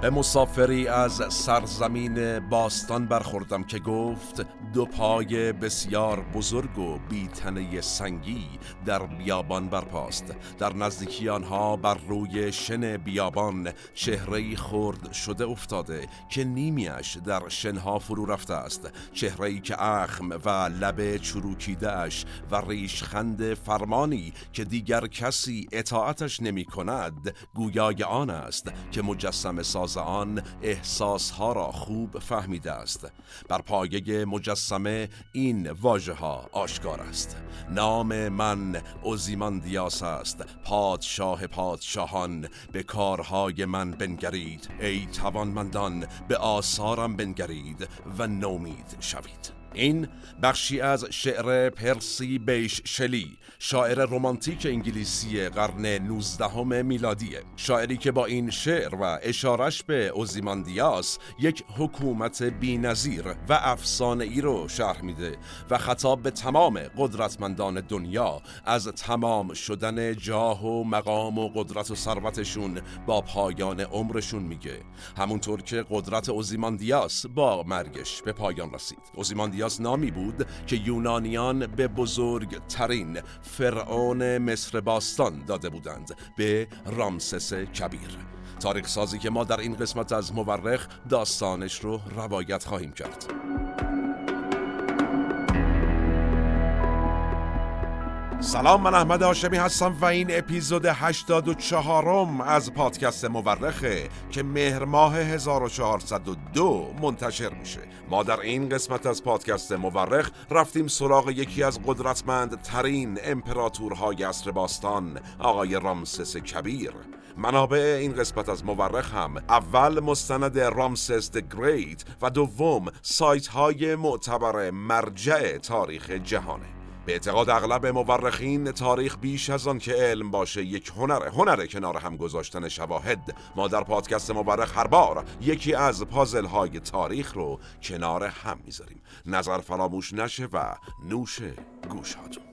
به مسافری از سرزمین باستان برخوردم که گفت دو پای بسیار بزرگ و بیتنه سنگی در بیابان برپاست. در نزدیکی آنها بر روی شن بیابان چهره خرد شده افتاده که نیمیش در شنها فرو رفته است. چهره که اخم و لب چروکیده اش و ریشخند فرمانی که دیگر کسی اطاعتش نمی کند گویای آن است که مجسم ساز آن احساسها را خوب فهمیده است. بر پایه مجسمه این واژه ها آشکار است. نام من اوزیماندیاس است. پادشاه پادشاهان به کارهای من بنگرید. ای توانمندان به آثارم بنگرید و نومید شوید. این بخشی از شعر پرسی بیش شلی شاعر رمانتیک انگلیسی قرن 19 میلادیه. شاعری که با این شعر و اشارش به اوزیماندیاس یک حکومت بینظیر و افسانه ای رو شرح میده و خطاب به تمام قدرتمندان دنیا از تمام شدن جاه و مقام و قدرت و ثروتشون با پایان عمرشون میگه. همونطور که قدرت اوزیماندیاس با مرگش به پایان رسید. اوزیماندیاس نامی بود که یونانیان به بزرگ ترین فرعون مصر باستان داده بودند به رامسس کبیر. تاریخ سازی که ما در این قسمت از مورخ داستانش رو روایت خواهیم کرد. سلام من احمد هاشمی هستم و این اپیزود 84 م از پادکست مورخه که مهر ماه 1402 منتشر میشه. ما در این قسمت از پادکست مورخ رفتیم سراغ یکی از قدرتمند ترین امپراتورهای عصر باستان آقای رامسس کبیر. منابع این قسمت از مورخ هم اول مستند رامسس د گریت و دوم سایت های معتبر مرجع تاریخ جهانه. به اعتقاد اغلب مورخین تاریخ بیش از آن که علم باشه یک هنره هنره کنار هم گذاشتن شواهد. ما در پادکست مورخ هر بار یکی از پازل های تاریخ رو کنار هم می‌ذاریم. نظر فراموش نشه و نوش گوش هاتون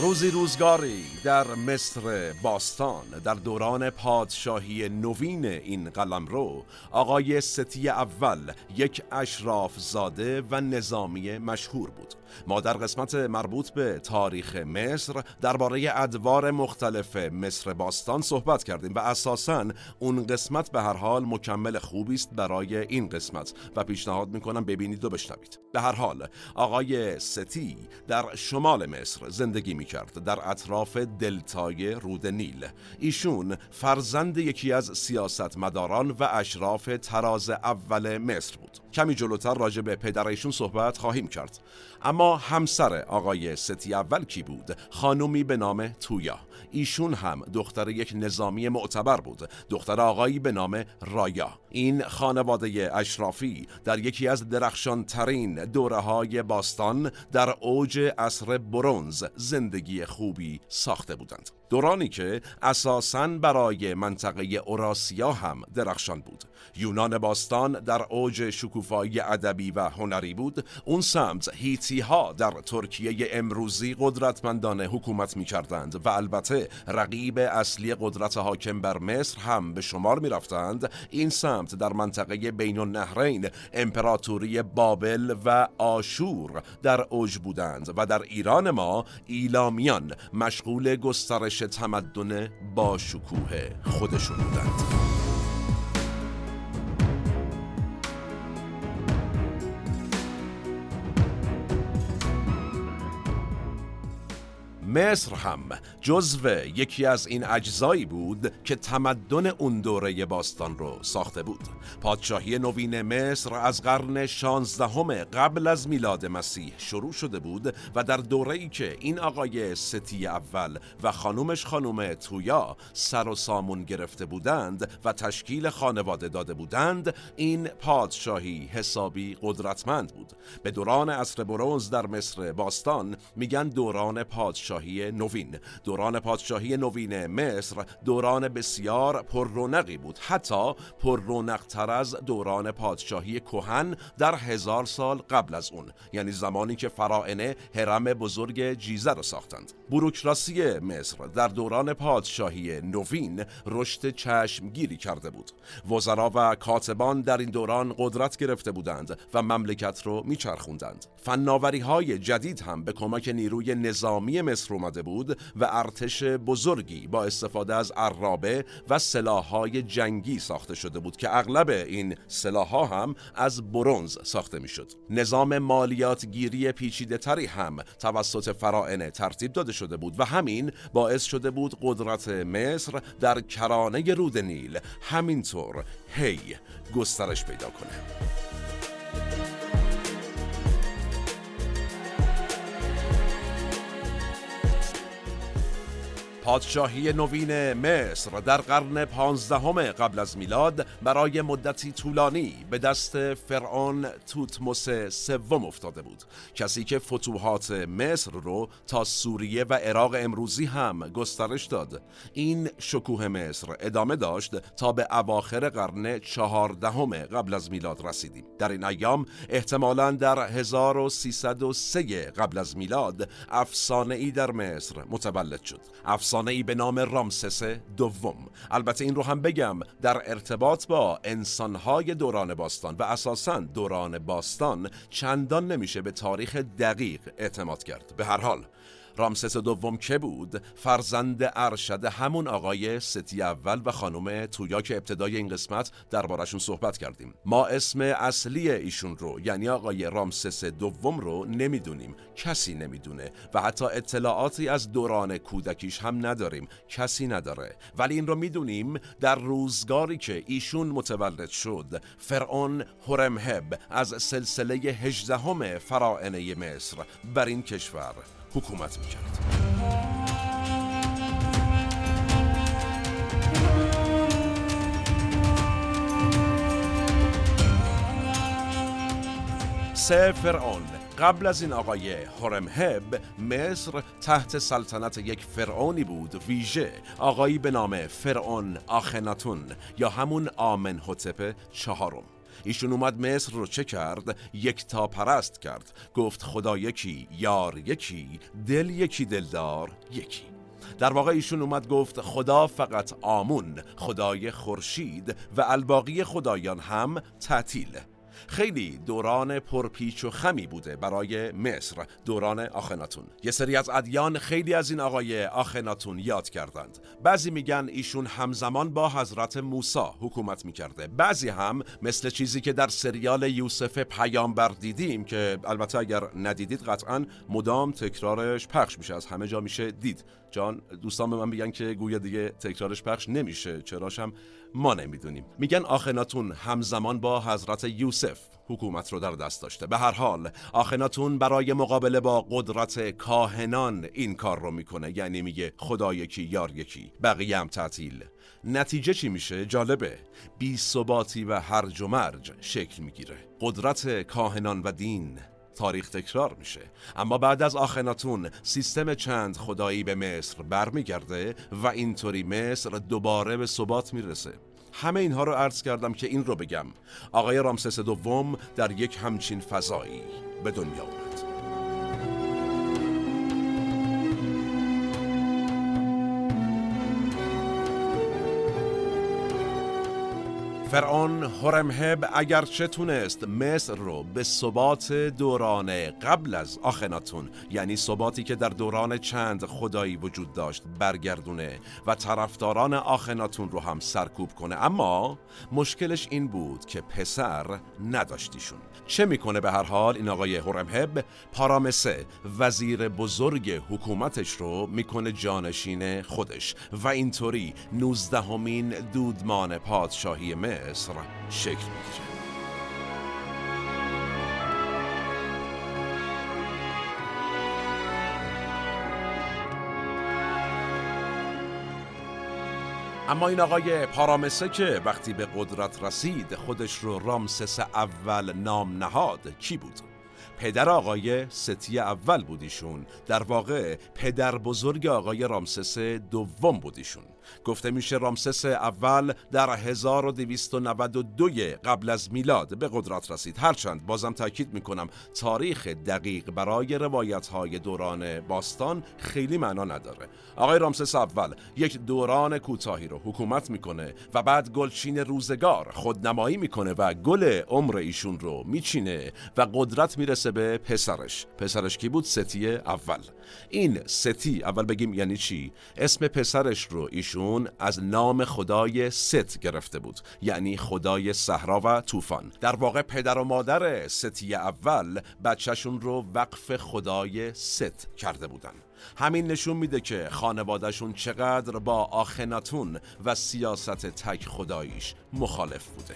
روزی روزگاری در مصر باستان در دوران پادشاهی نوین این قلمرو آقای ستی اول یک اشراف زاده و نظامی مشهور بود. ما در قسمت مربوط به تاریخ مصر درباره ادوار مختلف مصر باستان صحبت کردیم و اساسا اون قسمت به هر حال مکمل خوبی است برای این قسمت و پیشنهاد می‌کنم ببینید و بشنوید. به هر حال آقای ستی در شمال مصر زندگی می کرد در اطراف دلتای رود نیل. ایشون فرزند یکی از سیاستمداران و اشراف تراز اول مصر بود. کمی جلوتر راجع به پدر ایشون صحبت خواهیم کرد. اما همسر آقای ستی اول کی بود؟ خانومی به نام تویا. ایشون هم دختر یک نظامی معتبر بود. دختر آقایی به نام رایا. این خانواده اشرافی در یکی از درخشان ترین دوره های باستان در اوج عصر برونز زندگی خوبی ساخته بودند. دورانی که اساساً برای منطقه اوراسیا هم درخشان بود. یونان باستان در اوج شکوفایی ادبی و هنری بود. اون سمت هیتی ها در ترکیه امروزی قدرتمندانه حکومت می کردند و البته رقیب اصلی قدرت حاکم بر مصر هم به شمار می رفتند این سمت در منطقه بین النهرین امپراتوری بابل و آشور در اوج بودند و در ایران ما ایلامیان مشغول گسترش تمدن با شکوه خودشون بودند. مصر هم جزو یکی از این اجزایی بود که تمدن اون دوره باستان رو ساخته بود. پادشاهی نوین مصر از قرن 16 قبل از میلاد مسیح شروع شده بود و در دوره ای که این آقای ستی اول و خانومش خانوم تویا سر و سامون گرفته بودند و تشکیل خانواده داده بودند این پادشاهی حسابی قدرتمند بود. به دوران عصر برونز در مصر باستان میگن دوران پادشاهی نوین. دوران پادشاهی نوین مصر دوران بسیار پر رونقی بود. حتی پر تر از دوران پادشاهی کهن در هزار سال قبل از اون. یعنی زمانی که فرائنه حرم بزرگ جیزه رو ساختند. بروکراسی مصر در دوران پادشاهی نوین رشد چشمگیری کرده بود. وزرا و کاتبان در این دوران قدرت گرفته بودند و مملکت رو میچرخوندند. فناوری های جدید هم به کمک نیروی نظامی مصر اومده بود و ارتش بزرگی با استفاده از عرابه و سلاحهای جنگی ساخته شده بود که اغلب این سلاحها هم از برونز ساخته می‌شد. نظام مالیات گیری پیچیده تری هم توسط فرائنه ترتیب داده شده بود و همین باعث شده بود قدرت مصر در کرانه رود نیل همینطور هی گسترش پیدا کنه. پادشاهی نوین مصر در قرن پانزدهم قبل از میلاد برای مدتی طولانی به دست فرعون توتموس سوم افتاده بود. کسی که فتوحات مصر رو تا سوریه و عراق امروزی هم گسترش داد. این شکوه مصر ادامه داشت تا به اواخر قرن چهاردهم قبل از میلاد رسیدیم. در این ایام احتمالا در 1303 قبل از میلاد افسانه ای در مصر متولد شد. افسانه ای به نام رامسس دوم. البته این رو هم بگم در ارتباط با انسانهای دوران باستان و اساسا دوران باستان چندان نمیشه به تاریخ دقیق اعتماد کرد. به هر حال رامسس دوم که بود؟ فرزند ارشد همون آقای ستی اول و خانم تویا که ابتدای این قسمت دربارشون صحبت کردیم. ما اسم اصلی ایشون رو یعنی آقای رامسس دوم رو نمی‌دونیم. کسی نمی‌دونه و حتی اطلاعاتی از دوران کودکیش هم نداریم. کسی نداره. ولی این رو می‌دونیم در روزگاری که ایشون متولد شد فرعون هرمهب از سلسله هجدهم فرائنه مصر بر این کشور. حکومت می‌کرد. سه فرعون قبل از این آقای هرمهب مصر تحت سلطنت یک فرعونی بود ویژه آقایی به نام فرعون آخناتون یا همون آمن حتپ چهارم. ایشون اومد مصر رو چه کرد؟ یک تا پرست کرد. گفت خدا یکی یار یکی دل یکی دلدار یکی. در واقع ایشون اومد گفت خدا فقط آمون خدای خورشید و الباقی خدایان هم تعطیل. خیلی دوران پرپیچ و خمی بوده برای مصر. دوران آخناتون. یه سری از ادیان خیلی از این آقای آخناتون یاد کردند. بعضی میگن ایشون همزمان با حضرت موسی حکومت می‌کرده. بعضی هم مثل چیزی که در سریال یوسف پیامبر دیدیم که البته اگر ندیدید قطعا مدام تکرارش پخش میشه. از همه جا میشه دید. جان دوستان به من میگن که گویا دیگه تکرارش پخش نمیشه. چراشم ما نمی‌دونیم. میگن آخناتون همزمان با حضرت یوسف حکومت رو در دست داشته. به هر حال آخناتون برای مقابله با قدرت کاهنان این کار رو می‌کنه. یعنی میگه خدا یکی یار یکی. بقیه هم تعطیل. نتیجه چی میشه؟ جالبه. بی ثباتی و هرج و مرج شکل می‌گیره. قدرت کاهنان و دین تاریخ تکرار میشه. اما بعد از آخناتون سیستم چند خدایی به مصر برمیگرده و اینطوری مصر دوباره به ثبات می‌رسه. همه اینها رو عرض کردم که این رو بگم. آقای رامسس دوم در یک همچین فضایی به دنیا اومد. فرعون هرمهب اگرچه تونست مصر رو به ثبات دوران قبل از آخناتون یعنی ثباتی که در دوران چند خدایی وجود داشت برگردونه و طرفداران آخناتون رو هم سرکوب کنه. اما مشکلش این بود که پسر نداشتیشون. چه می‌کنه به هر حال این آقای هرمهب پارامسه وزیر بزرگ حکومتش رو می‌کنه جانشین خودش. و اینطوری نوزدهمین دودمان پادشاهی مصر مصر شکل می‌گیره. اما این آقای پارامسه که وقتی به قدرت رسید خودش رو رامسس اول نام نهاد کی بود؟ پدر آقای ستی اول بودیشون در واقع پدر بزرگ آقای رامسس دوم بودیشون گفته میشه رامسس اول در 1292 قبل از میلاد به قدرت رسید. هرچند بازم تاکید می‌کنم تاریخ دقیق برای روایت های دوران باستان خیلی معنا نداره. آقای رامسس اول یک دوران کوتاهی رو حکومت می‌کنه و بعد گلچین روزگار خودنمایی می‌کنه و گل عمر ایشون رو میچینه و قدرت می‌رسه به پسرش. پسرش کی بود؟ ستی اول. این ستی اول بگیم یعنی چی؟ اسم پسرش رو ایشون از نام خدای ست گرفته بود یعنی خدای صحرا و طوفان. در واقع پدر و مادر ستی اول بچهشون رو وقف خدای ست کرده بودن. همین نشون میده که خانوادهشون چقدر با آخناتون و سیاست تک خداییش مخالف بوده.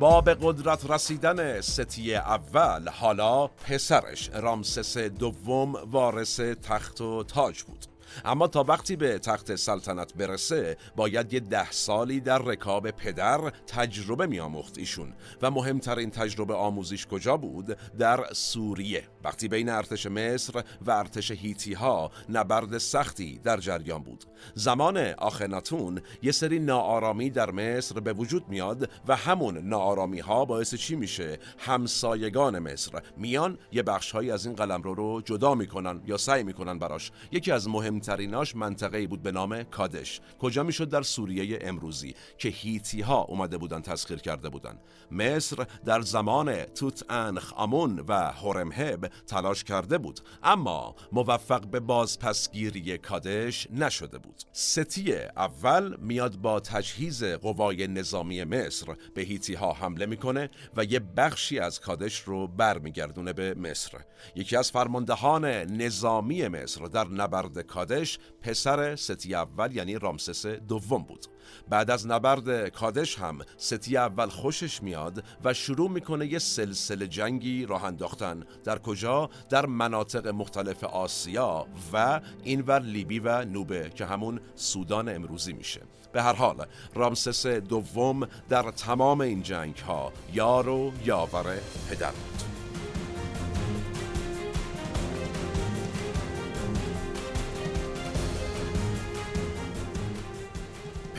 با به قدرت رسیدن ستی اول حالا پسرش رامسس دوم وارث تخت و تاج بود. اما تا وقتی به تخت سلطنت برسه باید یه ده سالی در رکاب پدر تجربه میآموخت ایشون. و مهمترین تجربه آموزیش کجا بود؟ در سوریه. وقتی بین ارتش مصر و ارتش هیتی ها نبرد سختی در جریان بود. زمان آخناتون یه سری ناآرامی در مصر به وجود میاد و همون ناآرامی ها باعث چی میشه؟ همسایگان مصر میان یه بخشهایی از این قلمرو رو جدا می‌کنن یا سعی می‌کنن براش. یکی از مهم مهمتریناش منطقه بود به نام کادش. کجا می‌شد؟ در سوریه امروزی که هیتی ها اومده بودن تسخیر کرده بودن. مصر در زمان توت انخ آمون و هرمهب تلاش کرده بود اما موفق به بازپسگیری کادش نشده بود. ستی اول میاد با تجهیز قوای نظامی مصر به هیتی ها حمله می‌کنه و یه بخشی از کادش رو برمیگردونه به مصر. یکی از فرماندهان نظامی مصر در نبرد کادش پسر ستی اول یعنی رامسس دوم بود. بعد از نبرد کادش هم ستی اول خوشش میاد و شروع می‌کنه یه سلسله جنگی راه انداختن. در کجا؟ در مناطق مختلف آسیا و اینور لیبی و نوبه که همون سودان امروزی میشه. به هر حال رامسس دوم در تمام این جنگ ها یار و یاور پدر بود.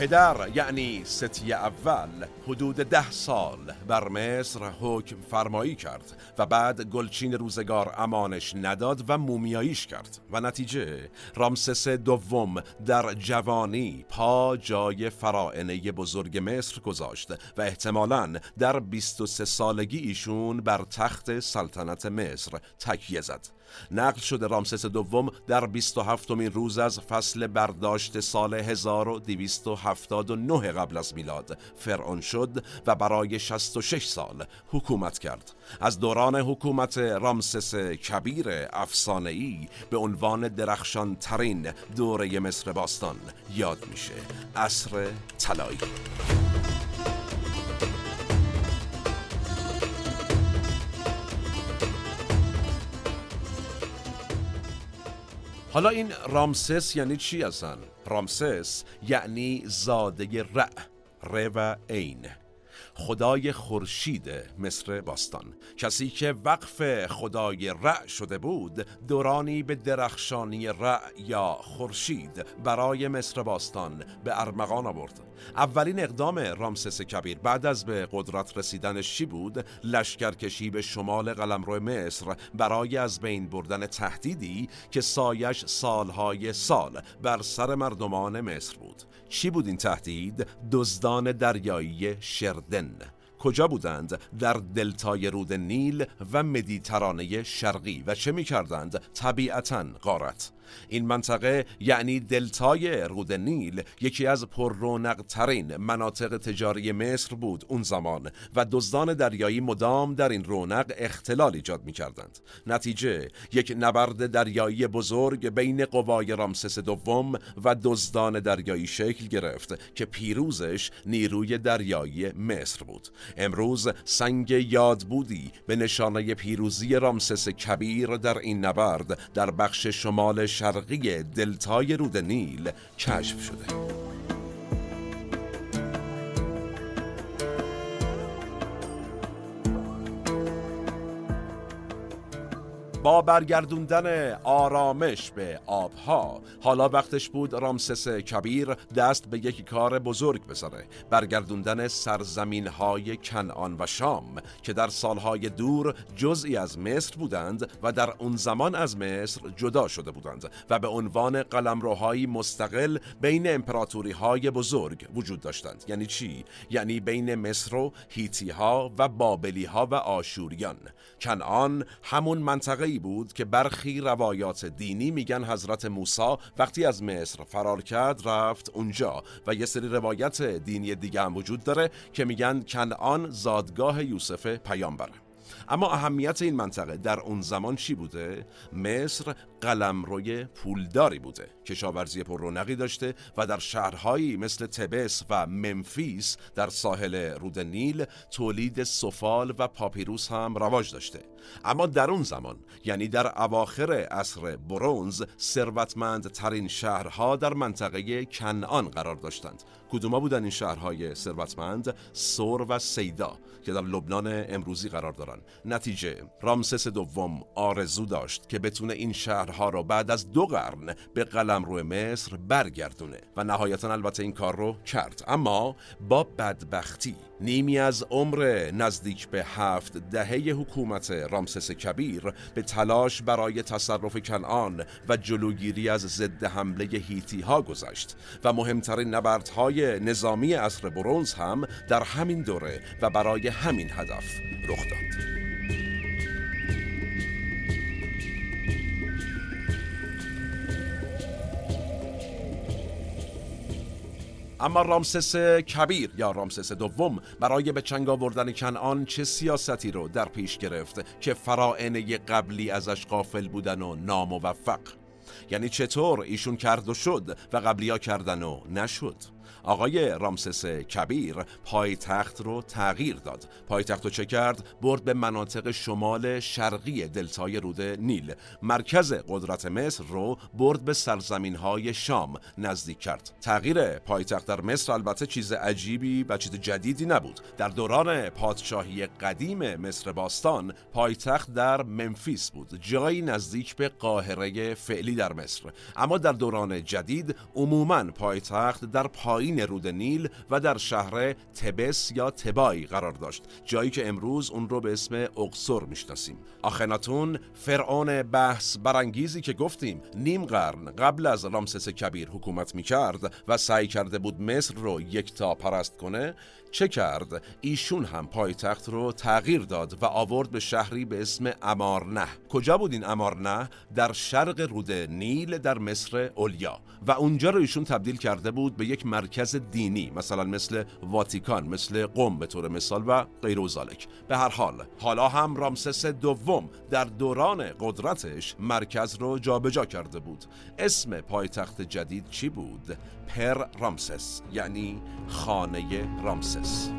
پدر یعنی ستی اول حدود ده سال بر مصر حکم فرمایی کرد و بعد گلچین روزگار امانش نداد و مومیاییش کرد و نتیجه رامسس دوم در جوانی پا جای فرائنه بزرگ مصر گذاشت و احتمالا در 23 سالگی ایشون بر تخت سلطنت مصر تکیه زد. نقل شده رامسس دوم در 27 مین روز از فصل برداشت سال 1279 قبل از میلاد. فرعون شد و برای 66 سال حکومت کرد. از دوران حکومت رامسس کبیر افسانه‌ای به عنوان درخشان ترین دوره مصر باستان یاد میشه. عصر طلایی. حالا این رامسس یعنی چی هستن؟ رامسس یعنی زاده ر ر و عین خدای خورشید مصر باستان. کسی که وقف خدای رع شده بود دورانی به درخشانی رع یا خورشید برای مصر باستان به ارمغان آورد. اولین اقدام رامسس کبیر بعد از به قدرت رسیدنش چی بود؟ لشکرکشی به شمال قلمرو مصر برای از بین بردن تهدیدی که سایش سالهای سال بر سر مردمان مصر بود. چی بود این تهدید دزدان دریایی شردن کجا بودند؟ در دلتای رود نیل و مدیترانه شرقی و چه می کردند؟ طبیعتا غارت این منطقه یعنی دلتای رود نیل یکی از پررونق ترین مناطق تجاری مصر بود اون زمان و دزدان دریایی مدام در این رونق اختلال ایجاد می کردند. نتیجه یک نبرد دریایی بزرگ بین قوای رامسس دوم و دزدان دریایی شکل گرفت که پیروزش نیروی دریایی مصر بود امروز سنگ یاد بودی به نشانه پیروزی رامسس کبیر در این نبرد در بخش شمال شرقی دلتای رود نیل کشف شده. با برگردوندن آرامش به آبها. حالا وقتش بود رامسس کبیر دست به یک کار بزرگ بذاره برگردوندن سرزمین های کنعان و شام که در سالهای دور جزئی از مصر بودند و در اون زمان از مصر جدا شده بودند و به عنوان قلمروهایی مستقل بین امپراتوری های بزرگ وجود داشتند. یعنی چی؟ یعنی بین مصر و هیتی ها و بابلی ها و آشوریان. کنعان همون منطقه بود که برخی روایات دینی میگن حضرت موسی وقتی از مصر فرار کرد رفت اونجا و یه سری روایت دینی دیگه هم وجود داره که میگن کنعان زادگاه یوسف پیامبره. اما اهمیت این منطقه در اون زمان چی بوده؟ مصر قلمروی پولداری بوده. کشاورزی پر رونقی داشته و در شهرهایی مثل تبس و ممفیس در ساحل رود نیل تولید سفال و پاپیروس هم رواج داشته. اما در اون زمان یعنی در اواخر عصر برونز ثروتمند ترین شهرها در منطقه کنعان قرار داشتند. کدوما بودن این شهرهای ثروتمند؟ سور و سیدا که در لبنان امروزی قرار دارن. نتیجه رامسس دوم آرزو داشت که بتونه این شهرها را بعد از دو قرن به قلمرو مصر برگردونه و نهایتا البته این کار رو کرد. اما با بدبختی نیمی از عمر نزدیک به هفت دهه حکومت رامسس کبیر به تلاش برای تصرف کنعان و جلوگیری از ضد حمله هیتی ها گذشت و مهمترین نبردهای نظامی عصر برونز هم در همین دوره و برای همین هدف رخ داد. اما رامسس کبیر یا رامسس دوم برای به چنگ آوردن کنعان چه سیاستی رو در پیش گرفت که فرائنه قبلی ازش قافل بودن و ناموفق یعنی چطور ایشون کرد و شد و قبلیا کردن و نشد آقای رامسس کبیر پایتخت رو تغییر داد. پایتخت رو چه کرد؟ برد به مناطق شمال شرقی دلتای رود نیل. مرکز قدرت مصر رو برد به سرزمین های شام نزدیک کرد. تغییر پایتخت در مصر البته چیز عجیبی و چیز جدیدی نبود. در دوران پادشاهی قدیم مصر باستان پایتخت در منفیس بود جایی نزدیک به قاهره فعلی در مصر. اما در دوران جدید عموما پایتخت در پایین رود نیل و در شهر تبس یا تبای قرار داشت جایی که امروز اون رو به اسم اقصر می‌شناسیم. آخناتون فرعون بحث برانگیزی که گفتیم نیم قرن قبل از رامسس کبیر حکومت می‌کرد و سعی کرده بود مصر رو یکتا پرست کنه چه کرد؟ ایشون هم پایتخت رو تغییر داد و آورد به شهری به اسم امارنه کجا بود این امارنه؟ در شرق رود نیل در مصر اولیا و اونجا رو ایشون تبدیل کرده بود به یک مرکز دینی مثلا مثل واتیکان مثل قم به طور مثال و غیر و به هر حال حالا هم رامسس دوم در دوران قدرتش مرکز رو جابجا کرده بود اسم پایتخت جدید چی بود؟ پر رامسس یعنی خانه رامسس.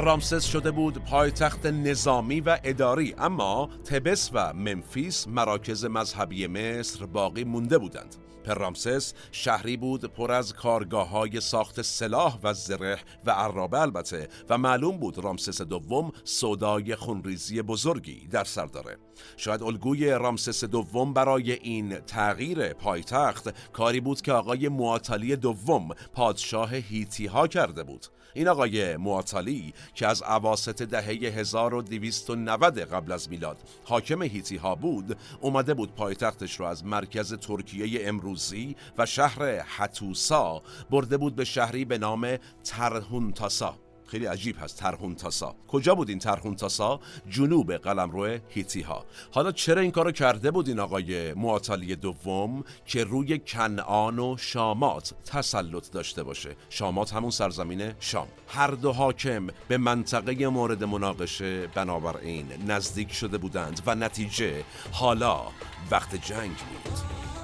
رامسس شده بود پایتخت نظامی و اداری اما تبس و ممفیس مراکز مذهبی مصر باقی مونده بودند. پرامسس شهری بود پر از کارگاه های ساخت سلاح و زره و عرابه البته و معلوم بود رامسس دوم سودای خونریزی بزرگی در سر داره. شاید الگوی رامسس دوم برای این تغییر پایتخت کاری بود که آقای معاطلی دوم پادشاه هیتی ها کرده بود. این آقای معاطلی که از عواست دهه 1290 قبل از میلاد حاکم هیتی ها بود اومده بود پایتختش رو از مرکز ترکیه امروزی و شهر حتوسا برده بود به شهری به نام ترهونتاسا. خیلی عجیب هست ترهونتاسا کجا بود این ترهونتاسا جنوب قلمرو هیتی ها حالا چرا این کارو کرده بود این آقای معاطلی دوم که روی کنعان و شامات تسلط داشته باشه؟ شامات همون سرزمین شام. هر دو حاکم به منطقه مورد مناقشه بنابراین نزدیک شده بودند و نتیجه حالا وقت جنگ بود.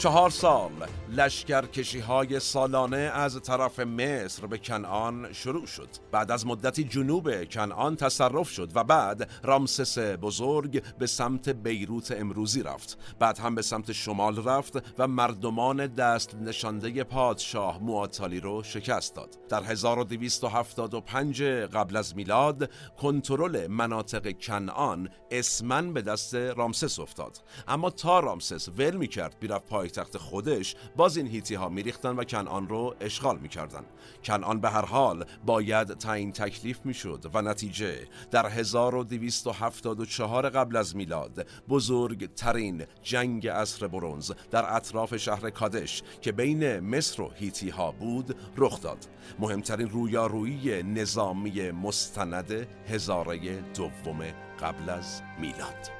چهار سال لشکرکشی های سالانه از طرف مصر به کنعان شروع شد. بعد از مدتی جنوب کنعان تصرف شد و بعد رامسس بزرگ به سمت بیروت امروزی رفت. بعد هم به سمت شمال رفت و مردمان دست نشانده پادشاه معاطالی رو شکست داد. در 1275 قبل از میلاد کنترل مناطق کنعان اسمن به دست رامسس افتاد. اما تا رامسس ول می‌کرد بیرفت پایتخت خودش باز این هیتی ها میریختن و کنعان رو اشغال می‌کردن. کنعان به هر حال باید تعیین تکلیف می‌شد و نتیجه در 1274 قبل از میلاد بزرگ ترین جنگ عصر برونز در اطراف شهر کادش که بین مصر و هیتی ها بود رخ داد. مهمترین رویارویی نظامی مستند هزاره دوم قبل از میلاد.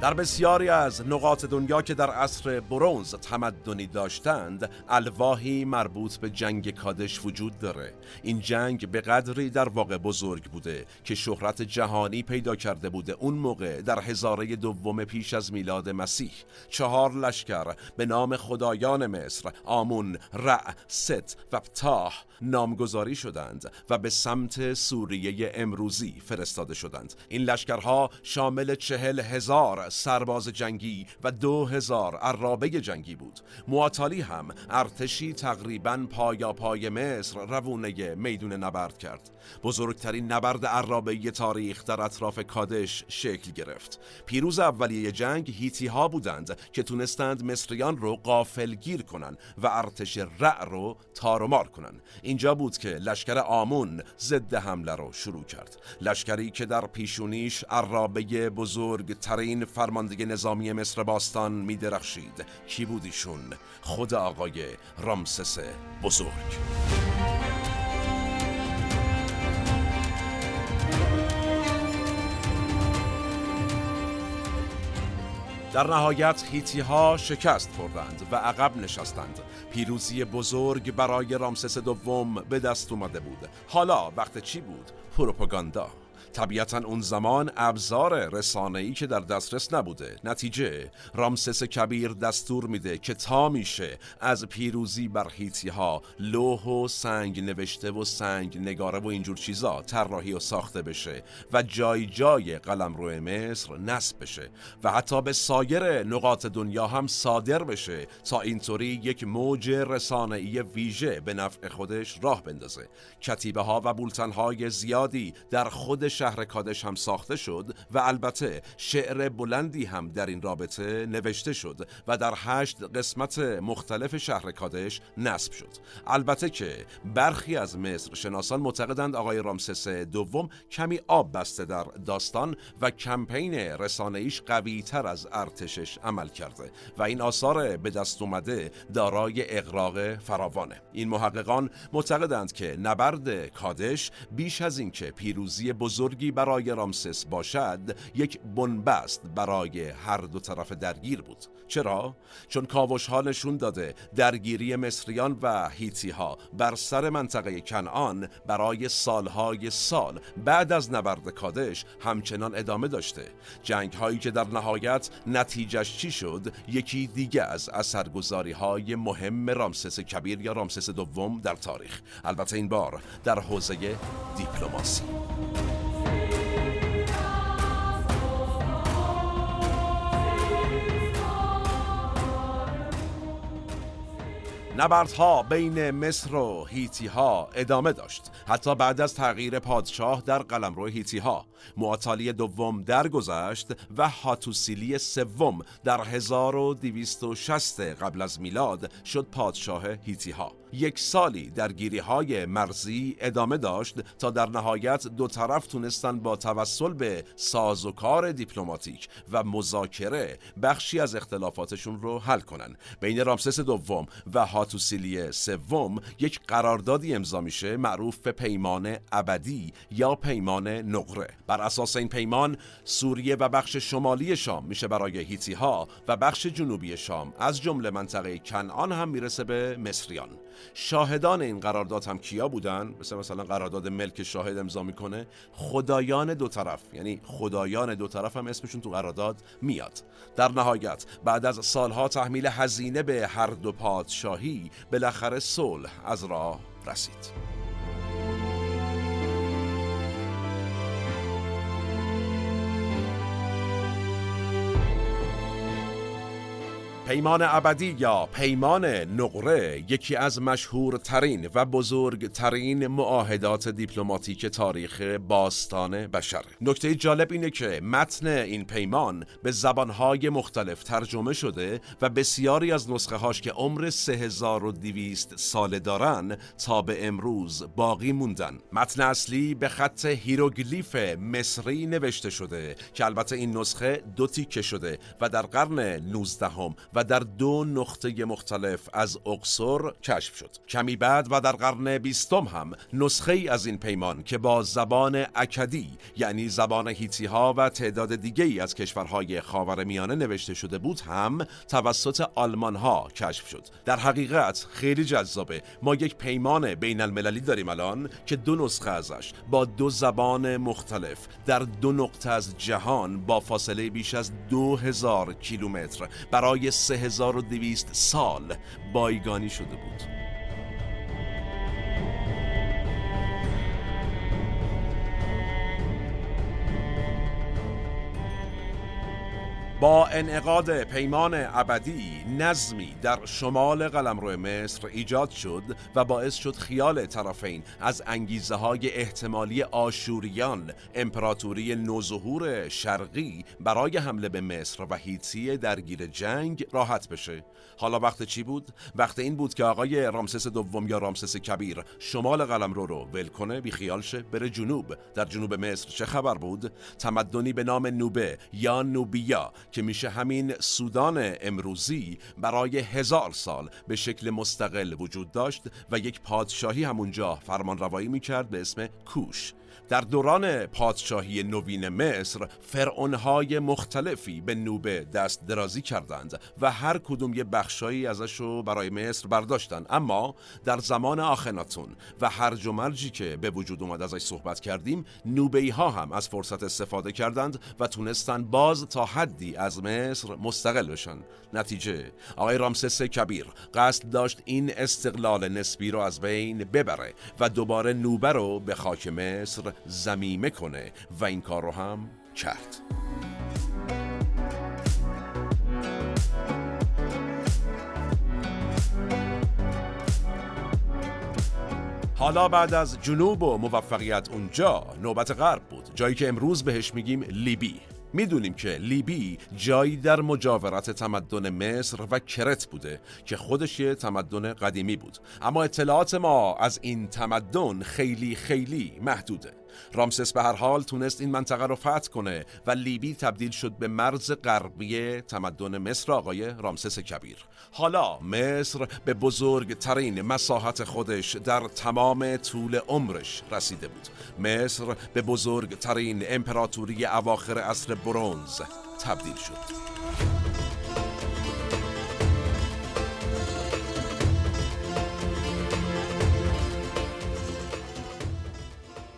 در بسیاری از نقاط دنیا که در عصر برونز تمدنی داشتند الواحی مربوط به جنگ کادش وجود داره. این جنگ به قدری در واقع بزرگ بوده که شهرت جهانی پیدا کرده بوده. اون موقع در هزاره دوم پیش از میلاد مسیح چهار لشکر به نام خدایان مصر آمون، رع، ست و پتاح نامگذاری شدند و به سمت سوریه امروزی فرستاده شدند. این لشکرها شامل چهل هزار سرباز جنگی و دو هزار عرابه جنگی بود. معاطالی هم ارتشی تقریبا پایا پای مصر روونه میدون نبرد کرد. بزرگترین نبرد عرابه تاریخ در اطراف کادش شکل گرفت. پیروز اولیه جنگ هیتی ها بودند که تونستند مصریان رو قافل گیر کنن و ارتش رع رو تارمار کنن. اینجا بود که لشکر آمون ضد حمله رو شروع کرد. لشکری که در پیشونیش عرابه بزرگ ترین فرمانده نظامی مصر باستان می درخشید کی بودیشون خود آقای رامسس بزرگ. در نهایت هیتی ها شکست خوردند و عقب نشستند. پیروزی بزرگ برای رامسس دوم به دست اومده بود. حالا وقت چی بود؟ پروپاگاندا. طبیعتا اون زمان ابزار رسانه‌ای که در دسترس نبوده. نتیجه رامسس کبیر دستور میده که تا میشه از پیروزی بر هیتی ها لوح و سنگ نوشته و سنگ نگاره و اینجور چیزا طراحی و ساخته بشه و جای جای قلم روی مصر نصب بشه و حتی به سایر نقاط دنیا هم صادر بشه تا اینطوری یک موج رسانه‌ای ویژه به نفع خودش راه بندازه. کتیبه ها و بولتن های زیادی در خود شهر کادش هم ساخته شد و البته شعر بلندی هم در این رابطه نوشته شد و در هشت قسمت مختلف شهر کادش نصب شد. البته که برخی از مصر شناسان معتقدند آقای رامسس دوم کمی آب بسته در داستان و کمپین رسانه‌ایش قوی تر از ارتشش عمل کرده و این آثار به دست اومده دارای اقراق فراوانه. این محققان معتقدند که نبرد کادش بیش از اینکه پیروزی بزرگ بزرگی برای رامسس باشد یک بنبست برای هر دو طرف درگیر بود. چرا؟ چون کاوش ها نشون داده درگیری مصریان و هیتی ها بر سر منطقه کنعان برای سالهای سال بعد از نبرد کادش همچنان ادامه داشته. جنگ هایی که در نهایت نتیجهش چی شد؟ یکی دیگه از اثرگذاری های مهم رامسس کبیر یا رامسس دوم در تاریخ. البته این بار در حوزه دیپلماسی. نبردها بین مصر و هیتی ها ادامه داشت. حتی بعد از تغییر پادشاه در قلمرو هیتی ها معطالی دوم درگذشت و هاتوسیلی سوم در 1260 قبل از میلاد شد پادشاه هیتی ها یک سالی درگیری های مرزی ادامه داشت تا در نهایت دو طرف تونستن با توسل به ساز و کار دیپلماتیک و مذاکره بخشی از اختلافاتشون رو حل کنن. بین رامسس دوم و هاتوسیلی سوم یک قراردادی امضا میشه معروف به پیمان ابدی یا پیمان نقره. بر اساس این پیمان سوریه و بخش شمالی شام میشه برای هیتی ها و بخش جنوبی شام. از جمله منطقه کنعان هم می‌رسه به مصریان. شاهدان این قرارداد هم کیا بودن؟ مثل مثلا قرارداد ملک شاهد امضا می‌کنه. خدایان دو طرف. یعنی خدایان دو طرف هم اسمشون تو قرارداد میاد. در نهایت بعد از سالها تحمیل هزینه به هر دو پادشاهی بالاخره صلح از راه رسید. پیمان ابدی یا پیمان نقره یکی از مشهورترین و بزرگترین معاهدات دیپلماتیک تاریخ باستان بشر. نکته جالب اینه که متن این پیمان به زبانهای مختلف ترجمه شده و بسیاری از نسخه هاش که عمر 3200 ساله دارن تا به امروز باقی موندن. متن اصلی به خط هیروگلیف مصری نوشته شده که البته این نسخه دو تیکه شده و در قرن 19 هم و در دو نقطه مختلف از اقصر کشف شد. کمی بعد و در قرن بیستم هم نسخه ای از این پیمان که با زبان اکدی یعنی زبان هیتی ها و تعداد دیگه ای از کشورهای خاور میانه نوشته شده بود هم توسط آلمان ها کشف شد. در حقیقت خیلی جذابه. ما یک پیمان بین المللی داریم الان که دو نسخه ازش با دو زبان مختلف در دو نقطه از جهان با فاصله بیش از دو هزار کیلومتر برای 3200 سال بایگانی شده بود. با انعقاد پیمان ابدی نظمی در شمال قلمرو مصر ایجاد شد و باعث شد خیال طرفین از انگیزه های احتمالی آشوریان امپراتوری نوظهور شرقی برای حمله به مصر و هیتی درگیر جنگ راحت بشه. حالا وقت چی بود؟ وقت این بود که آقای رامسس دوم یا رامسس کبیر شمال قلمرو رو ول کنه بی خیال شه بره جنوب. در جنوب مصر چه خبر بود؟ تمدنی به نام نوبه یا نوبیا که میشه همین سودان امروزی برای هزار سال به شکل مستقل وجود داشت و یک پادشاهی همونجا فرمان روایی می‌کرد به اسم کوش. در دوران پادشاهی نوین مصر فرعونهای مختلفی به نوبه دست درازی کردند و هر کدوم یه بخشایی ازش رو برای مصر برداشتن. اما در زمان آخناتون و هر و مرجی که به وجود اومد ازش صحبت کردیم نوبی ها هم از فرصت استفاده کردند و تونستن باز تا حدی از مصر مستقل بشن. نتیجه آقای رامسس کبیر قصد داشت این استقلال نسبی رو از بین ببره و دوباره نوبه رو به خاک مصر زمیمه کنه و این کار رو هم کرد. حالا بعد از جنوب و موفقیت اونجا نوبت غرب بود. جایی که امروز بهش میگیم لیبی. می‌دونیم که لیبی جایی در مجاورت تمدن مصر و کرت بوده که خودش یه تمدن قدیمی بود. اما اطلاعات ما از این تمدن خیلی خیلی محدوده. رامسس به هر حال تونست این منطقه رو فتح کنه و لیبی تبدیل شد به مرز غربی تمدن مصر آقای رامسس کبیر. حالا مصر به بزرگترین مساحت خودش در تمام طول عمرش رسیده بود. مصر به بزرگترین امپراتوری اواخر عصر برونز تبدیل شد.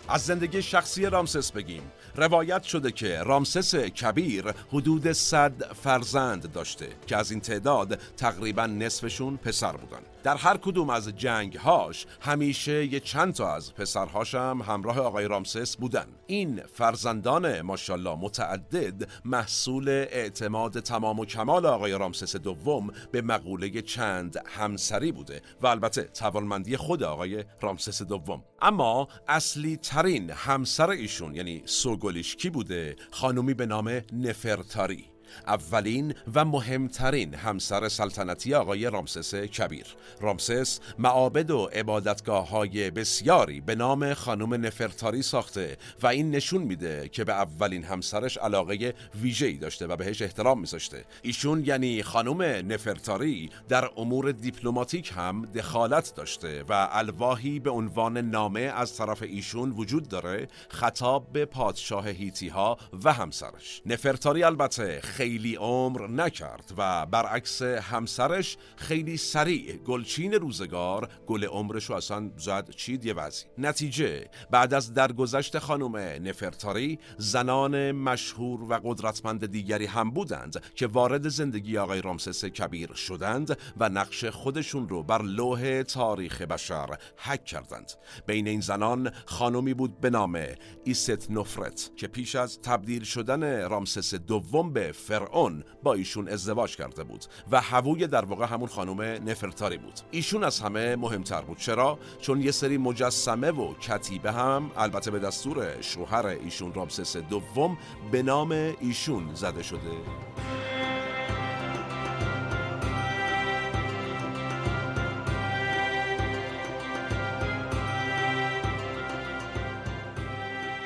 از زندگی شخصی رامسس بگیم. روایت شده که رامسس کبیر حدود 100 فرزند داشته که از این تعداد تقریبا نصفشون پسر بودن. در هر کدوم از جنگهاش همیشه یه چند تا از پسرهاش هم همراه آقای رامسس بودن. این فرزندان ماشاءالله متعدد محصول اعتماد تمام و کمال آقای رامسس دوم به مقوله چند همسری بوده و البته توانمندی خود آقای رامسس دوم. اما اصلی ترین همسر ایشون یعنی سوگولیشکی بوده خانومی به نام نفرتاری. اولین و مهمترین همسر سلطنتی آقای رامسس کبیر. رامسس معابد و عبادتگاه های بسیاری به نام خانم نفرتاری ساخته و این نشون میده که به اولین همسرش علاقه ویژه‌ای داشته و بهش احترام میذاشته. ایشون یعنی خانم نفرتاری در امور دیپلماتیک هم دخالت داشته و الواهی به عنوان نامه از طرف ایشون وجود داره خطاب به پادشاه هیتی ها و همسرش. نفرتاری البته خیلی عمر نکرد و برعکس همسرش خیلی سریع گلچین روزگار گل عمرش رو اصلا زد. چید یه وضعی. نتیجه بعد از درگذشت خانم نفرتاری زنان مشهور و قدرتمند دیگری هم بودند که وارد زندگی آقای رامسس کبیر شدند و نقش خودشون رو بر لوح تاریخ بشر حک کردند. بین این زنان خانمی بود به نام ایست نفرت که پیش از تبدیل شدن رامسس دوم به فرعون با ایشون ازدواج کرده بود و هووی در واقع همون خانم نفرتاری بود. ایشون از همه مهمتر بود. چرا؟ چون یه سری مجسمه و کتیبه هم البته به دستور شوهر ایشون رامسس دوم به نام ایشون زده شده.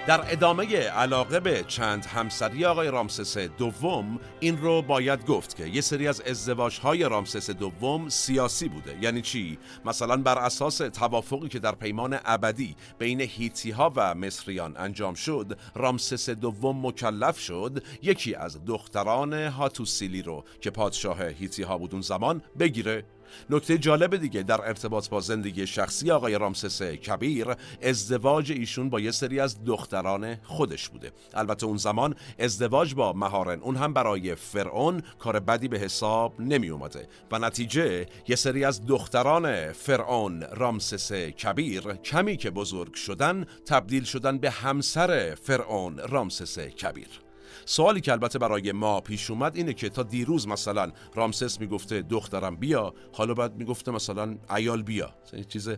در ادامه علاقه به چند همسری آقای رامسس دوم این رو باید گفت که یه سری از ازدواج های رامسس دوم سیاسی بوده. یعنی چی؟ مثلا بر اساس توافقی که در پیمان ابدی بین هیتی ها و مصریان انجام شد رامسس دوم مکلف شد یکی از دختران هاتوسیلی رو که پادشاه هیتی ها بود اون زمان بگیره. نکته جالب دیگه در ارتباط با زندگی شخصی آقای رامسس کبیر ازدواج ایشون با یه سری از دختران خودش بوده. البته اون زمان ازدواج با مهارن اون هم برای فرعون کار بدی به حساب نمی اومده. و نتیجه یه سری از دختران فرعون رامسس کبیر کمی که بزرگ شدن تبدیل شدن به همسر فرعون رامسس کبیر. سوالی که البته برای ما پیش اومد اینه که تا دیروز مثلا رامسس می‌گفته دخترم بیا حالا بعد می‌گفته مثلا ایال بیا. این چیز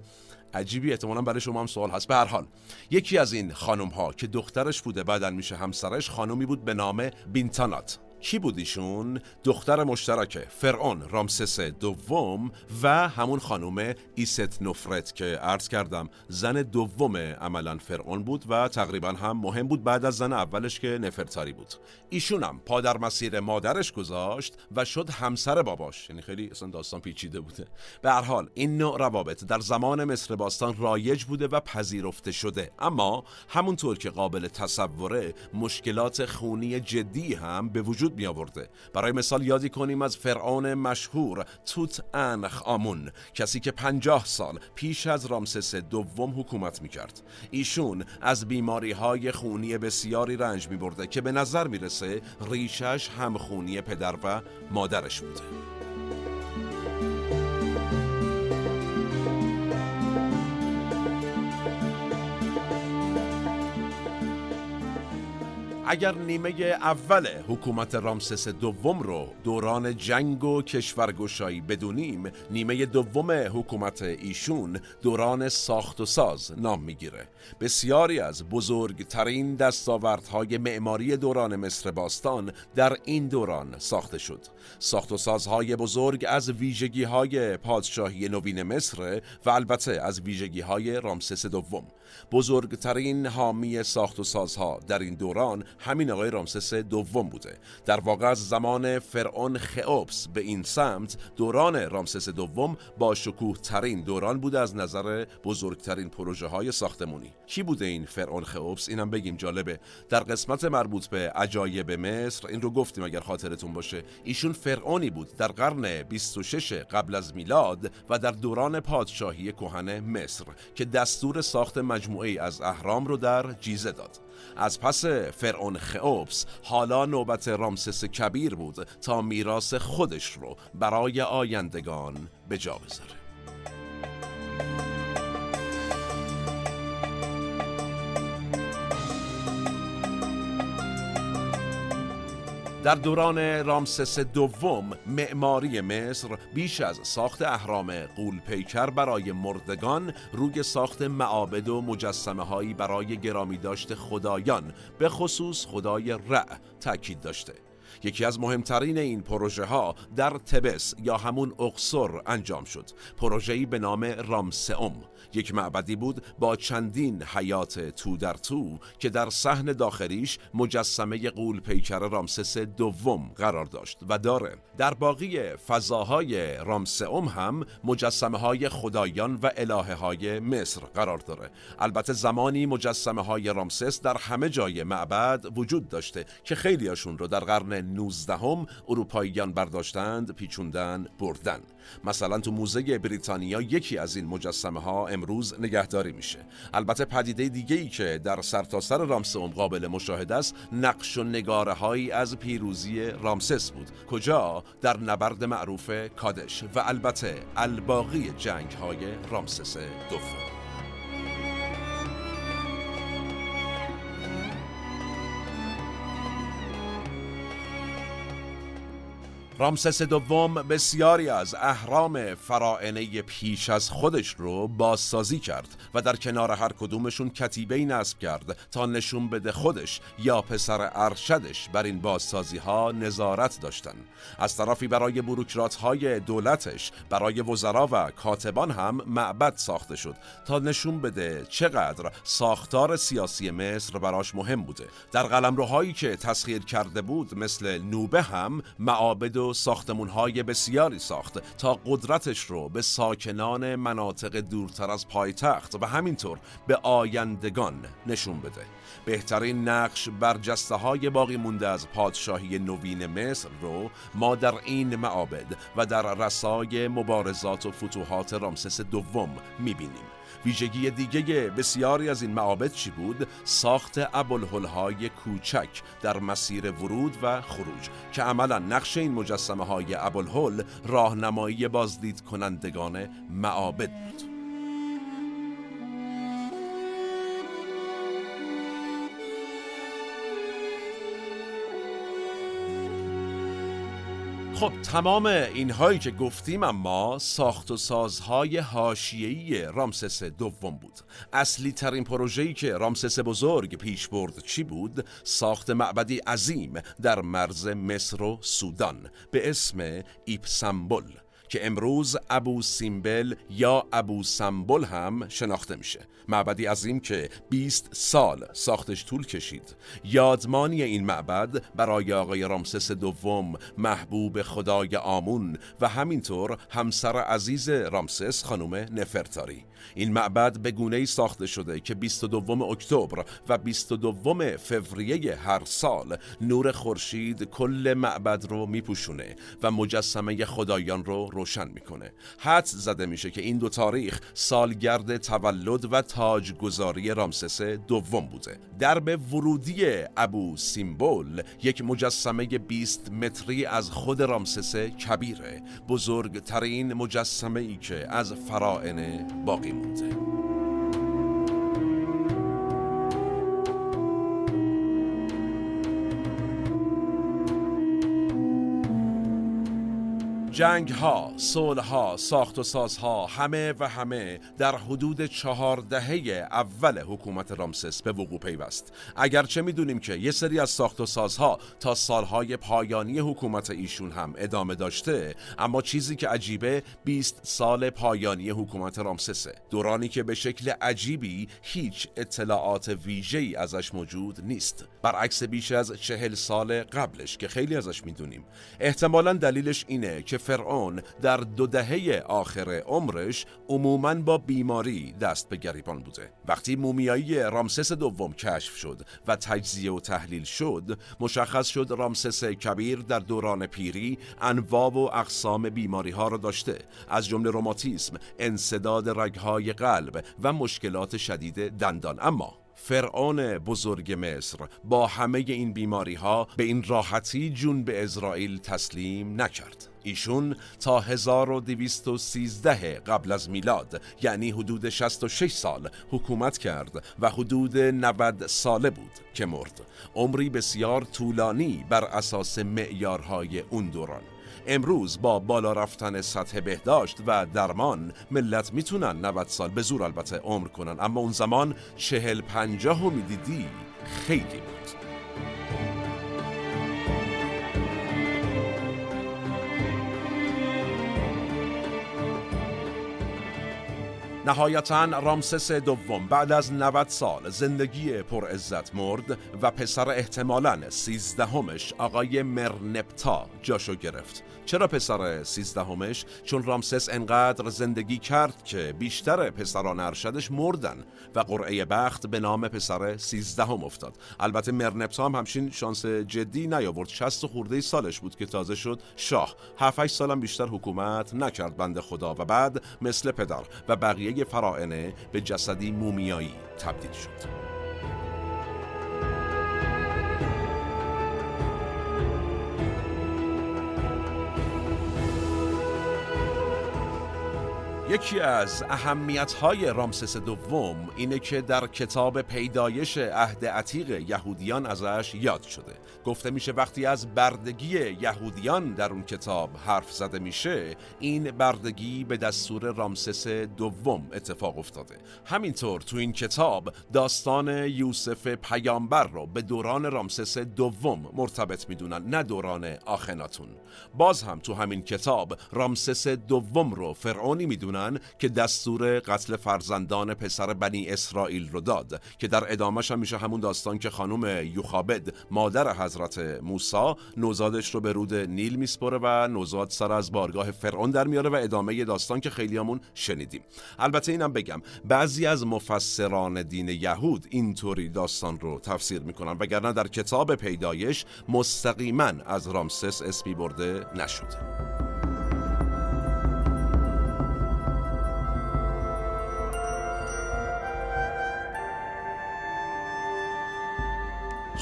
عجیبی احتمالا برای شما هم سوال هست. به هر حال یکی از این خانم ها که دخترش بوده بعدا میشه همسرش خانومی بود به نام بینتانات. کی بود ایشون؟ دختر مشترک فرعون رامسس دوم و همون خانم ایست نفرت که عرض کردم زن دوم عملا فرعون بود و تقریبا هم مهم بود بعد از زن اولش که نفرتاری بود. ایشونم پا در مسیر مادرش گذاشت و شد همسر باباش. یعنی خیلی اصلا داستان پیچیده بوده. به هر حال این نوع روابط در زمان مصر باستان رایج بوده و پذیرفته شده. اما همونطور که قابل تصوره مشکلات خونی جدی هم به وجود می آورده برای مثال یادی کنیم از فرعون مشهور توت انخ آمون کسی که پنجاه سال پیش از رامسس دوم حکومت می کرد ایشون از بیماری های خونی بسیاری رنج می برده که به نظر می رسه ریشش خونی پدر و مادرش بوده. اگر نیمه اول حکومت رامسس دوم رو دوران جنگ و کشورگشایی بدونیم نیمه دوم حکومت ایشون دوران ساخت و ساز نام می‌گیره. بسیاری از بزرگترین دستاوردهای معماری دوران مصر باستان در این دوران ساخته شد. ساخت و سازهای بزرگ از ویژگی های پادشاهی نوین مصر و البته از ویژگی های رامسس دوم. بزرگترین حامی ساخت و سازها در این دوران همین آقای رامسس دوم بوده. در واقع از زمان فرعون خئوپس به این سمت دوران رامسس دوم با شکوه ترین دوران بوده از نظر بزرگترین پروژه های ساختمونی. کی بوده این فرعون خئوپس؟ اینم بگیم جالبه. در قسمت مربوط به عجایب مصر این رو گفتیم اگر خاطرتون باشه. ایشون فرعونی بود در قرن 26 قبل از میلاد و در دوران پادشاهی کهن مصر که دستور ساخت مجموعه از اهرام رو در جیزه داد. از پس فرعون خئوپس حالا نوبت رامسس کبیر بود تا میراث خودش رو برای آیندگان به جا بذاره. در دوران رامسس دوم معماری مصر بیش از ساخت اهرام قول پیکر برای مردگان روی ساخت معابد و مجسمه هایی برای گرامی داشت خدایان به خصوص خدای رع تاکید داشته. یکی از مهمترین این پروژه ها در تبس یا همون اقصر انجام شد. پروژه‌ای به نام رامسئوم. یک معبدی بود با چندین حیات تو در تو که در صحن داخلیش مجسمه قول پیکر رامسس دوم قرار داشت و داره. در باقی فضاهای رامسئوم هم مجسمه های خدایان و الهه های مصر قرار داره. البته زمانی مجسمه های رامسس در همه جای معبد وجود داشته که خیلیاشون رو در قرن 19 هم اروپاییان برداشتند پیچوندن بردن. مثلا تو موزه بریتانیا یکی از این مجسمه ها امروز نگهداری میشه. البته پدیده دیگه ای که در سرتاسر سر رامسوم قابل مشاهده است نقش و نگاره هایی از پیروزی رامسس بود. کجا؟ در نبرد معروف کادش و البته الباقی جنگ های رامسس دوم. رامسس دوم بسیاری از اهرام فرائنه پیش از خودش رو بازسازی کرد و در کنار هر کدومشون کتیبه نصب کرد تا نشون بده خودش یا پسر ارشدش بر این بازسازی ها نظارت داشتن. از طرفی برای بروکرات های دولتش برای وزرا و کاتبان هم معبد ساخته شد تا نشون بده چقدر ساختار سیاسی مصر براش مهم بوده. در قلمروهایی که تسخیر کرده بود مثل نوبه هم معابد ساختمون های بسیاری ساخت تا قدرتش رو به ساکنان مناطق دورتر از پایتخت و همینطور به آیندگان نشون بده. بهترین نقش برجسته های باقی مونده از پادشاهی نوین مصر رو ما در این معابد و در رسای مبارزات و فتوحات رامسس دوم می‌بینیم. ویژگی دیگه بسیاری از این معابد چی بود؟ ساخت ابوالهلهای کوچک در مسیر ورود و خروج که عملا نقش این مجسمه های راهنمایی بازدید کنندگان معابد بود خب تمام اینهایی که گفتیم اما ساخت و سازهای حاشیه‌ای رامسس دوم بود. اصلی ترین پروژه‌ای که رامسس بزرگ پیش برد چی بود؟ ساخت معبدی عظیم در مرز مصر و سودان به اسم ایپسمبل که امروز ابو سیمبل یا ابو سمبل هم شناخته میشه. معبدی عظیم که 20 سال ساختش طول کشید. یادمانی این معبد برای آقای رامسس دوم محبوب خدای آمون و همینطور همسر عزیز رامسس خانم نفرتاری. این معبد به گونه ساخته شده که 22 اکتبر و 22 فوریه هر سال نور خورشید کل معبد رو میپوشونه و مجسمه خدایان رو روشن می‌کنه. حد زده میشه که این دو تاریخ سالگرد تولد و تاجگذاری رامسس دوم بوده. درب ورودی ابو سیمبول یک مجسمه 20 متری از خود رامسس کبیره. بزرگترین مجسمه ای که از فرائن باقی مونده. جنگ ها، صلح ها، ساخت و سازها همه و همه در حدود چهار دهه اول حکومت رامسس به وقوع پیوست. اگرچه می‌دونیم که یه سری از ساخت و سازها تا سالهای پایانی حکومت ایشون هم ادامه داشته، اما چیزی که عجیبه 20 سال پایانی حکومت رامسسه. دورانی که به شکل عجیبی هیچ اطلاعات ویژه‌ای ازش موجود نیست. برعکس بیش از چهل سال قبلش که خیلی ازش می‌دونیم. احتمالا دلیلش اینه که فرعون در دو دهه آخر عمرش عموما با بیماری دست به گریبان بوده. وقتی مومیایی رامسس دوم کشف شد و تجزیه و تحلیل شد مشخص شد رامسس کبیر در دوران پیری انواع و اقسام بیماری ها را داشته. از جمله روماتیسم انصداد رگهای قلب و مشکلات شدید دندان. اما فرعون بزرگ مصر با همه این بیماری ها به این راحتی جون به اسرائیل تسلیم نکرد. ایشون تا 1213 قبل از میلاد یعنی حدود 66 سال حکومت کرد و حدود 90 ساله بود که مرد. عمری بسیار طولانی بر اساس معیارهای اون دوران. امروز با بالا رفتن سطح بهداشت و درمان ملت می‌تونن 90 سال به زور البته عمر کنن. اما اون زمان چهل پنجاه و می‌دیدی خیلی بود. نهایتا رامسس دوم بعد از 90 سال زندگی پر عزت مرد و پسر احتمالاً سیزدهمش آقای مرنپتا جاشو گرفت. چرا پسر سیزدهمش؟ چون رامسس انقدر زندگی کرد که بیشتر پسران ارشدش مردن و قرعه بخت به نام پسر سیزدهم افتاد. البته مرنپتا هم همچین شانس جدی نیاورد. 60 خورده سالش بود که تازه شد شاه. 7 سالم بیشتر حکومت نکرد بنده خدا و بعد مثل پدر و بقیه فرائنه به جسدی مومیایی تبدیل شد. یکی از اهمیت‌های رامسس دوم اینه که در کتاب پیدایش عهد عتیق یهودیان ازش یاد شده. گفته میشه وقتی از بردگی یهودیان در اون کتاب حرف زده میشه این بردگی به دستور رامسس دوم اتفاق افتاده. همینطور تو این کتاب داستان یوسف پیامبر رو به دوران رامسس دوم مرتبط می‌دونن نه دوران آخناتون باز هم تو همین کتاب رامسس دوم رو فرعونی می‌دونن که دستور قتل فرزندان پسر بنی اسرائیل رو داد که در ادامهش هم میشه همون داستان که خانم یوخابد مادر حضرت موسی نوزادش رو به رود نیل میسپره و نوزاد سر از بارگاه فرعون در میاره و ادامه داستان که خیلیامون شنیدیم. البته اینم بگم بعضی از مفسران دین یهود اینطوری داستان رو تفسیر می‌کنن وگرنه در کتاب پیدایش مستقیما از رامسس اسمی برده نشده.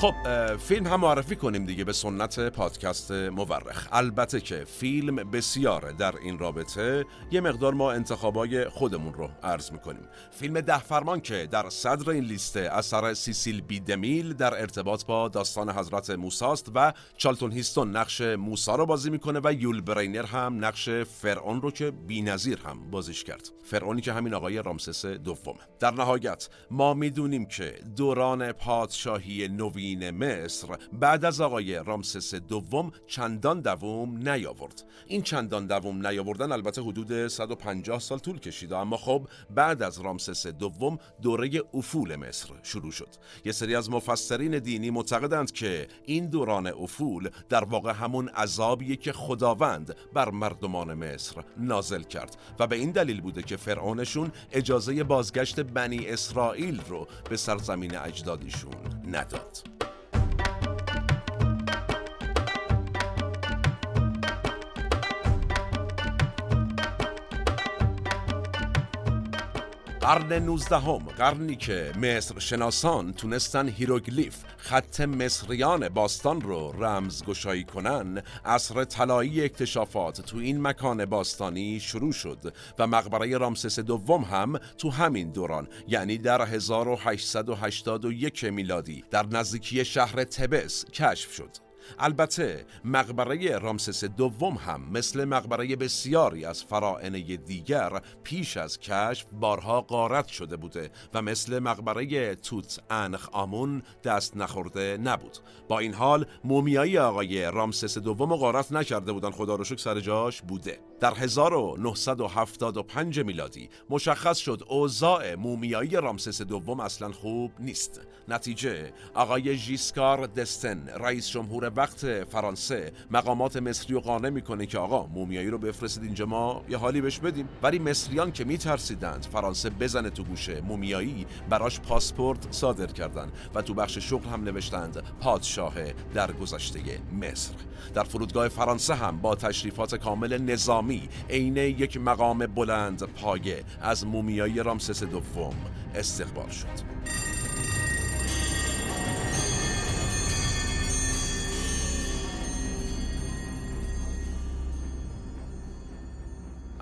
خب فیلم هم معرفی کنیم دیگه به سنت پادکست مورخ. البته که فیلم بسیاره در این رابطه. یه مقدار ما انتخابای خودمون رو عرض می‌کنیم. فیلم ده فرمان که در صدر این لیست اثر سیسیل بی دمیل در ارتباط با داستان حضرت موساست و چالتون هیستون نقش موسا رو بازی می‌کنه و یول برینر هم نقش فرعون رو که بینظیر هم بازیش کرد. فرعونی که همین آقای رامسس دومه. در نهایت ما می‌دونیم که دوران پادشاهی نوین مصر بعد از آقای رامسس دوم چندان دوم نیاورد. این چندان دوم نیاوردن البته حدود 150 سال طول کشید اما خب بعد از رامسس دوم دوره افول مصر شروع شد. یه سری از مفسرین دینی معتقدند که این دوران افول در واقع همون عذابیه که خداوند بر مردمان مصر نازل کرد و به این دلیل بوده که فرعونشون اجازه بازگشت بنی اسرائیل رو به سرزمین اجدادیشون نداد. قرن 19 هم قرنی که مصر شناسان تونستن هیروگلیف خط مصریان باستان رو رمزگشایی کنن عصر طلایی اکتشافات تو این مکان باستانی شروع شد و مقبره رامسس دوم هم تو همین دوران یعنی در 1881 میلادی در نزدیکی شهر تبس کشف شد. البته مقبره رامسس دوم هم مثل مقبره بسیاری از فراعنه دیگر پیش از کشف بارها غارت شده بوده و مثل مقبره توت انخ آمون دست نخورده نبود. با این حال مومیایی آقای رامسس دوم غارت نکرده بودن خدا رو شکر سر جاش بوده. در 1975 میلادی مشخص شد اوضاع مومیایی رامسس دوم اصلا خوب نیست. نتیجه آقای ژیسکار دستن رئیس جمهور وقت فرانسه مقامات مصری رو قانع می‌کنه که آقا مومیایی رو بفرستید اینجا ما یه حالی بهش بدیم. ولی مصریان که میترسیدند فرانسه بزنه تو گوشه مومیایی براش پاسپورت صادر کردن و تو بخش شغل هم نوشتند پادشاه در گذشته مصر. در فرودگاه فرانسه هم با تشریفات کامل نظامی عین یک مقام بلند پایه از مومیایی رامسس دوم استقبال شد.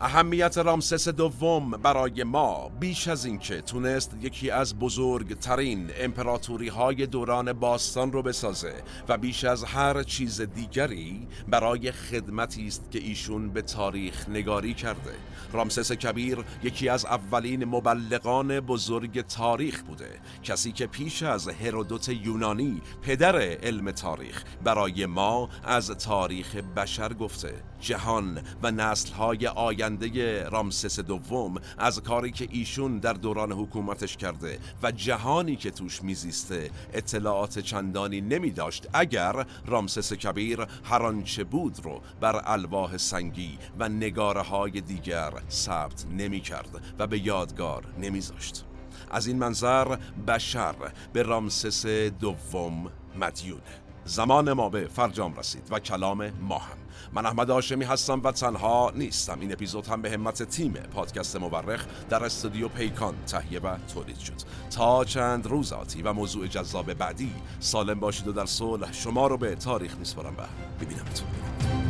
اهمیت رامسس دوم برای ما بیش از اینکه تونست یکی از بزرگترین امپراتوری های دوران باستان رو بسازه و بیش از هر چیز دیگری برای خدمتی است که ایشون به تاریخ نگاری کرده. رامسس کبیر یکی از اولین مبلغان بزرگ تاریخ بوده کسی که پیش از هرودوت یونانی پدر علم تاریخ برای ما از تاریخ بشر گفته. جهان و نسلهای آینده رامسس دوم از کاری که ایشون در دوران حکومتش کرده و جهانی که توش میزیسته اطلاعات چندانی نمی داشت اگر رامسس کبیر هر آنچه بود رو بر الواح سنگی و نگاره های دیگر ثبت نمی کرد و به یادگار نمیذاشت. از این منظر بشر به رامسس دوم مدیونه زمان ما به فرجام رسید و کلام ما هم. من احمد آشمی هستم و تنها نیستم. این اپیزود هم به همت تیم پادکست مورخ در استودیو پیکان تهیه و تولید شد. تا چند روز آتی و موضوع جذاب بعدی سالم باشید و در صلح شما رو به تاریخ میسپارم و ببینمتون.